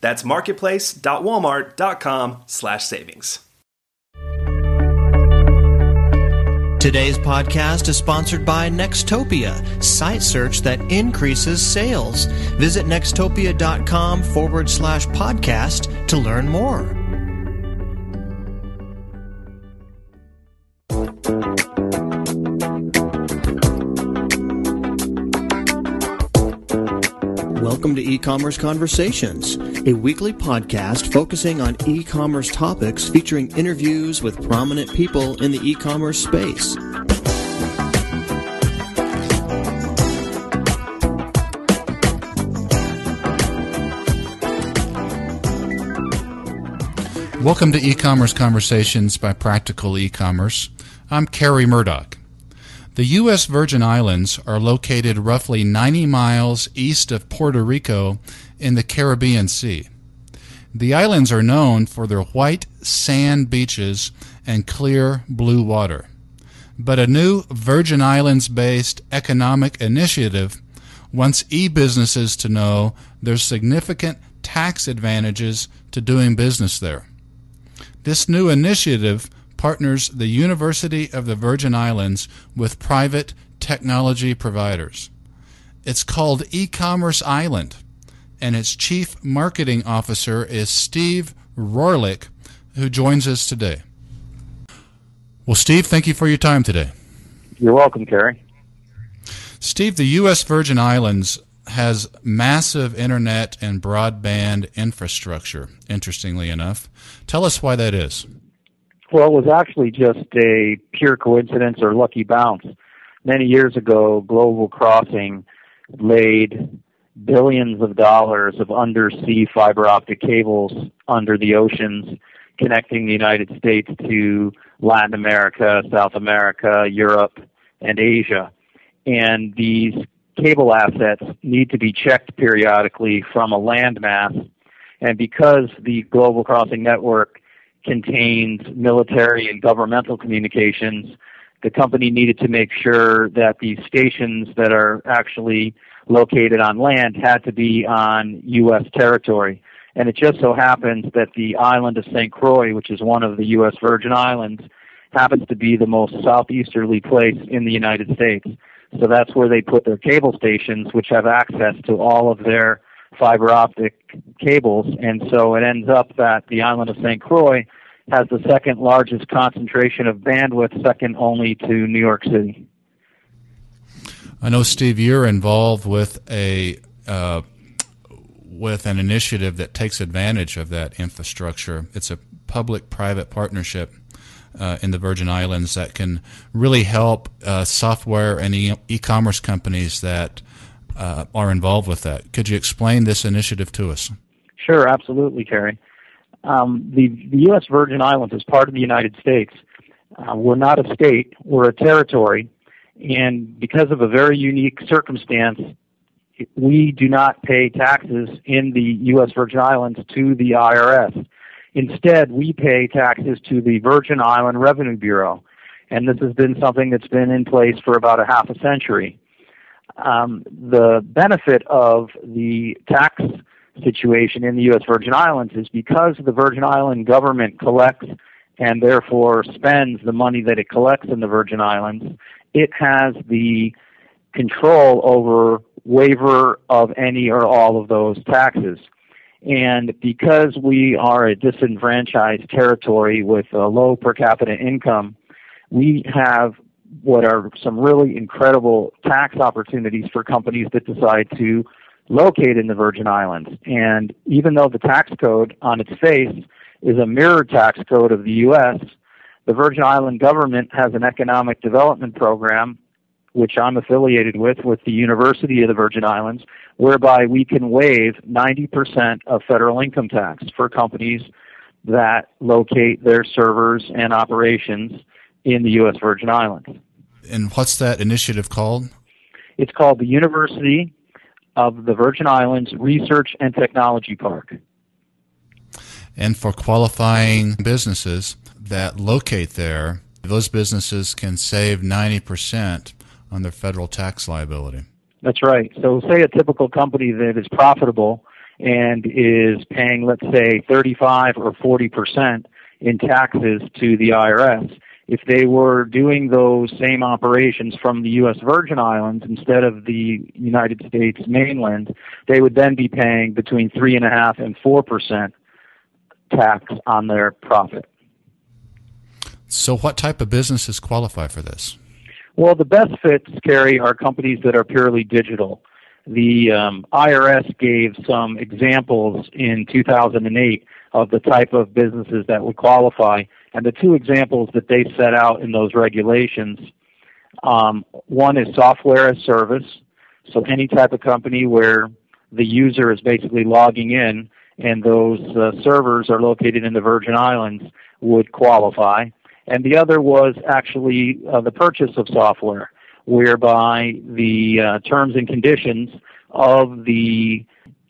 That's marketplace.walmart.com/savings. Today's podcast is sponsored by Nextopia, site search that increases sales. Visit nextopia.com forward slash podcast to learn more. Welcome to E-commerce Conversations, a weekly podcast focusing on e-commerce topics featuring interviews with prominent people in the e-commerce space. Welcome to E-commerce Conversations by Practical E-commerce. I'm Kerry Murdock. The U.S. Virgin Islands are located roughly 90 miles east of Puerto Rico in the Caribbean Sea. The islands are known for their white sand beaches and clear blue water. But a new Virgin Islands based economic initiative wants e businesses to know there's significant tax advantages to doing business there. This new initiative partners the University of the Virgin Islands with private technology providers. It's called E-commerce Island, and its chief marketing officer is Steve Rohrlich, who joins us today. Well, Steve, thank you for your time today. You're welcome, Kerry. Steve, the U.S. Virgin Islands has massive internet and broadband infrastructure, interestingly enough. Tell us why that is. Well, it was actually just a pure coincidence or lucky bounce. Many years ago, Global Crossing laid billions of dollars of undersea fiber optic cables under the oceans connecting the United States to Latin America, South America, Europe, and Asia. And these cable assets need to be checked periodically from a landmass. And because the Global Crossing Network contains military and governmental communications, the company needed to make sure that these stations that are actually located on land had to be on U.S. territory. And it just so happens that the island of St. Croix, which is one of the U.S. Virgin Islands, happens to be the most southeasterly place in the United States. So that's where they put their cable stations, which have access to all of their fiber optic cables. And so it ends up that the island of St. Croix has the second largest concentration of bandwidth, second only to New York City. I know, Steve, you're involved with a uh, with an initiative that takes advantage of that infrastructure. It's a public-private partnership uh, in the Virgin Islands that can really help uh, software and e- commerce companies that uh, are involved with that. Could you explain this initiative to us? Sure, absolutely, Terry. Um, the, the U.S. Virgin Islands is part of the United States. Uh, we're not a state, we're a territory. And because of a very unique circumstance, we do not pay taxes in the U.S. Virgin Islands to the IRS. Instead, we pay taxes to the Virgin Island Revenue Bureau. And this has been something that's been in place for about a half a century. Um, the benefit of the tax situation in the U.S. Virgin Islands is because the Virgin Island government collects and therefore spends the money that it collects in the Virgin Islands, it has the control over waiver of any or all of those taxes. And because we are a disenfranchised territory with a low per capita income, we have what are some really incredible tax opportunities for companies that decide to locate in the Virgin Islands. And even though the tax code on its face is a mirror tax code of the U.S., the Virgin Island government has an economic development program, which I'm affiliated with, with the University of the Virgin Islands, whereby we can waive 90% of federal income tax for companies that locate their servers and operations in the U.S. Virgin Islands. And what's that initiative called? It's called the University of the Virgin Islands Research and Technology Park. And for qualifying businesses that locate there, those businesses can save 90% on their federal tax liability. That's right. So, say a typical company that is profitable and is paying, let's say, 35 or 40 percent in taxes to the IRS. If they were doing those same operations from the U.S. Virgin Islands instead of the United States mainland, they would then be paying between 3.5 and four percent tax on their profit. So, what type of businesses qualify for this? Well, the best fits, Kerry, are companies that are purely digital. The um, IRS gave some examples in 2008 of the type of businesses that would qualify, and the two examples that they set out in those regulations um, one is software as service, so any type of company where the user is basically logging in and those uh, servers are located in the Virgin Islands would qualify. And the other was actually uh, the purchase of software, whereby the uh, terms and conditions of the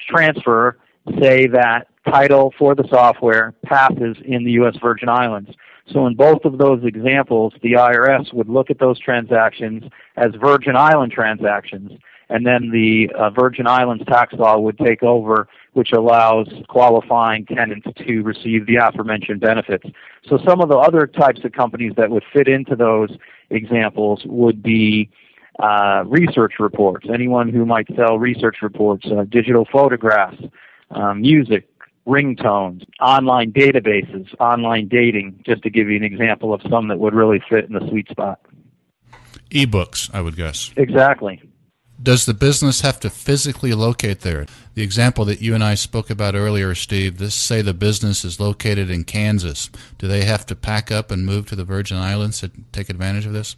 transfer say that title for the software passes in the U.S. Virgin Islands. So in both of those examples, the IRS would look at those transactions as Virgin Island transactions, and then the uh, Virgin Islands tax law would take over which allows qualifying tenants to receive the aforementioned benefits. So some of the other types of companies that would fit into those examples would be uh, research reports. Anyone who might sell research reports, uh, digital photographs, um, music, ringtones, online databases, online dating, just to give you an example of some that would really fit in the sweet spot. E-books, I would guess. Exactly. Does the business have to physically locate there? The example that you and I spoke about earlier, Steve, this say the business is located in Kansas. Do they have to pack up and move to the Virgin Islands to take advantage of this?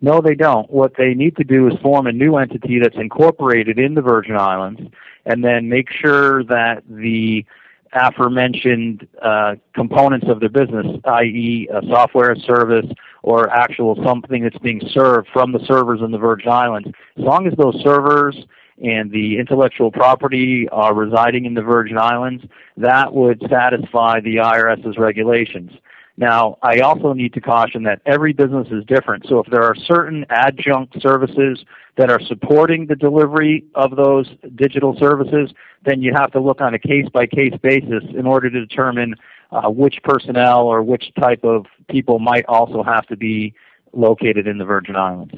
No, they don't. What they need to do is form a new entity that's incorporated in the Virgin Islands and then make sure that the aforementioned uh, components of their business, i.e., a software service or actual something that's being served from the servers in the Virgin Islands, as long as those servers and the intellectual property are residing in the Virgin Islands, that would satisfy the IRS's regulations. Now, I also need to caution that every business is different. So if there are certain adjunct services that are supporting the delivery of those digital services, then you have to look on a case by case basis in order to determine uh, which personnel or which type of people might also have to be located in the Virgin Islands.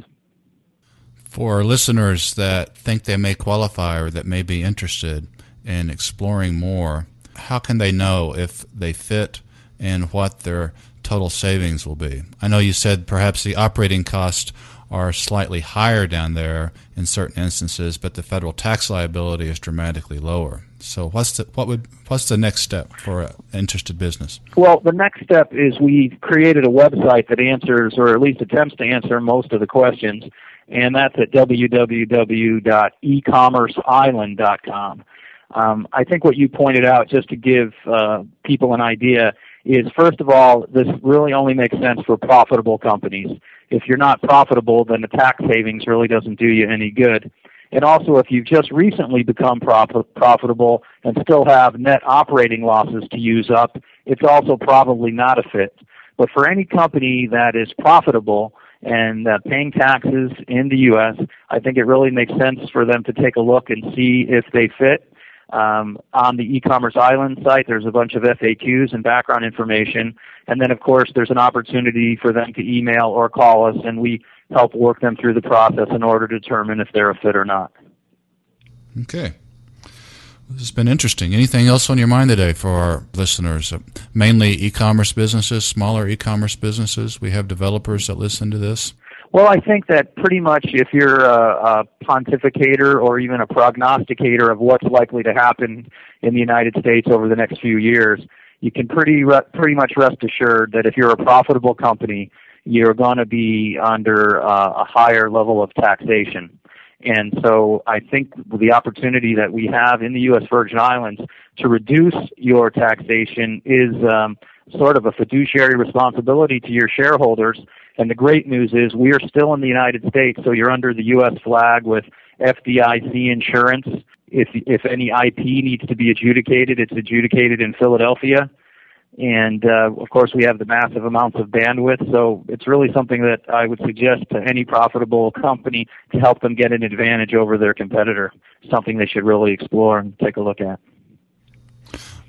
For listeners that think they may qualify or that may be interested in exploring more, how can they know if they fit and what their total savings will be. I know you said perhaps the operating costs are slightly higher down there in certain instances, but the federal tax liability is dramatically lower. So what's the what would what's the next step for an interested business? Well, the next step is we've created a website that answers or at least attempts to answer most of the questions, and that's at www.ecommerceisland.com. Um, I think what you pointed out, just to give uh, people an idea, is first of all, this really only makes sense for profitable companies. If you're not profitable, then the tax savings really doesn't do you any good. And also, if you've just recently become prof- profitable and still have net operating losses to use up, it's also probably not a fit. But for any company that is profitable and uh, paying taxes in the U.S., I think it really makes sense for them to take a look and see if they fit um, on the e-commerce island site, there's a bunch of FAQs and background information. And then, of course, there's an opportunity for them to email or call us, and we help work them through the process in order to determine if they're a fit or not. Okay. This has been interesting. Anything else on your mind today for our listeners? Mainly e commerce businesses, smaller e commerce businesses. We have developers that listen to this. Well, I think that pretty much if you're a, a pontificator or even a prognosticator of what's likely to happen in the United States over the next few years, you can pretty re- pretty much rest assured that if you're a profitable company, you're going to be under uh, a higher level of taxation. And so I think the opportunity that we have in the U.S. Virgin Islands to reduce your taxation is um, sort of a fiduciary responsibility to your shareholders. And the great news is we are still in the United States, so you're under the U.S. flag with FDIC insurance. If if any IP needs to be adjudicated, it's adjudicated in Philadelphia. And uh, of course, we have the massive amounts of bandwidth. So it's really something that I would suggest to any profitable company to help them get an advantage over their competitor. Something they should really explore and take a look at.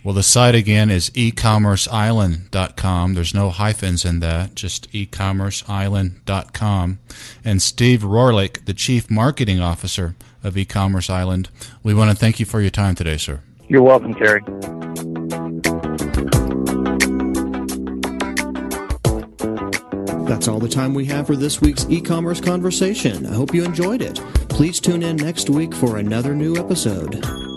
Well, the site again is ecommerceisland.com. There's no hyphens in that, just ecommerceisland.com. And Steve Rohrlich, the Chief Marketing Officer of eCommerce Island, we want to thank you for your time today, sir. You're welcome, Terry. That's all the time we have for this week's e-commerce conversation. I hope you enjoyed it. Please tune in next week for another new episode.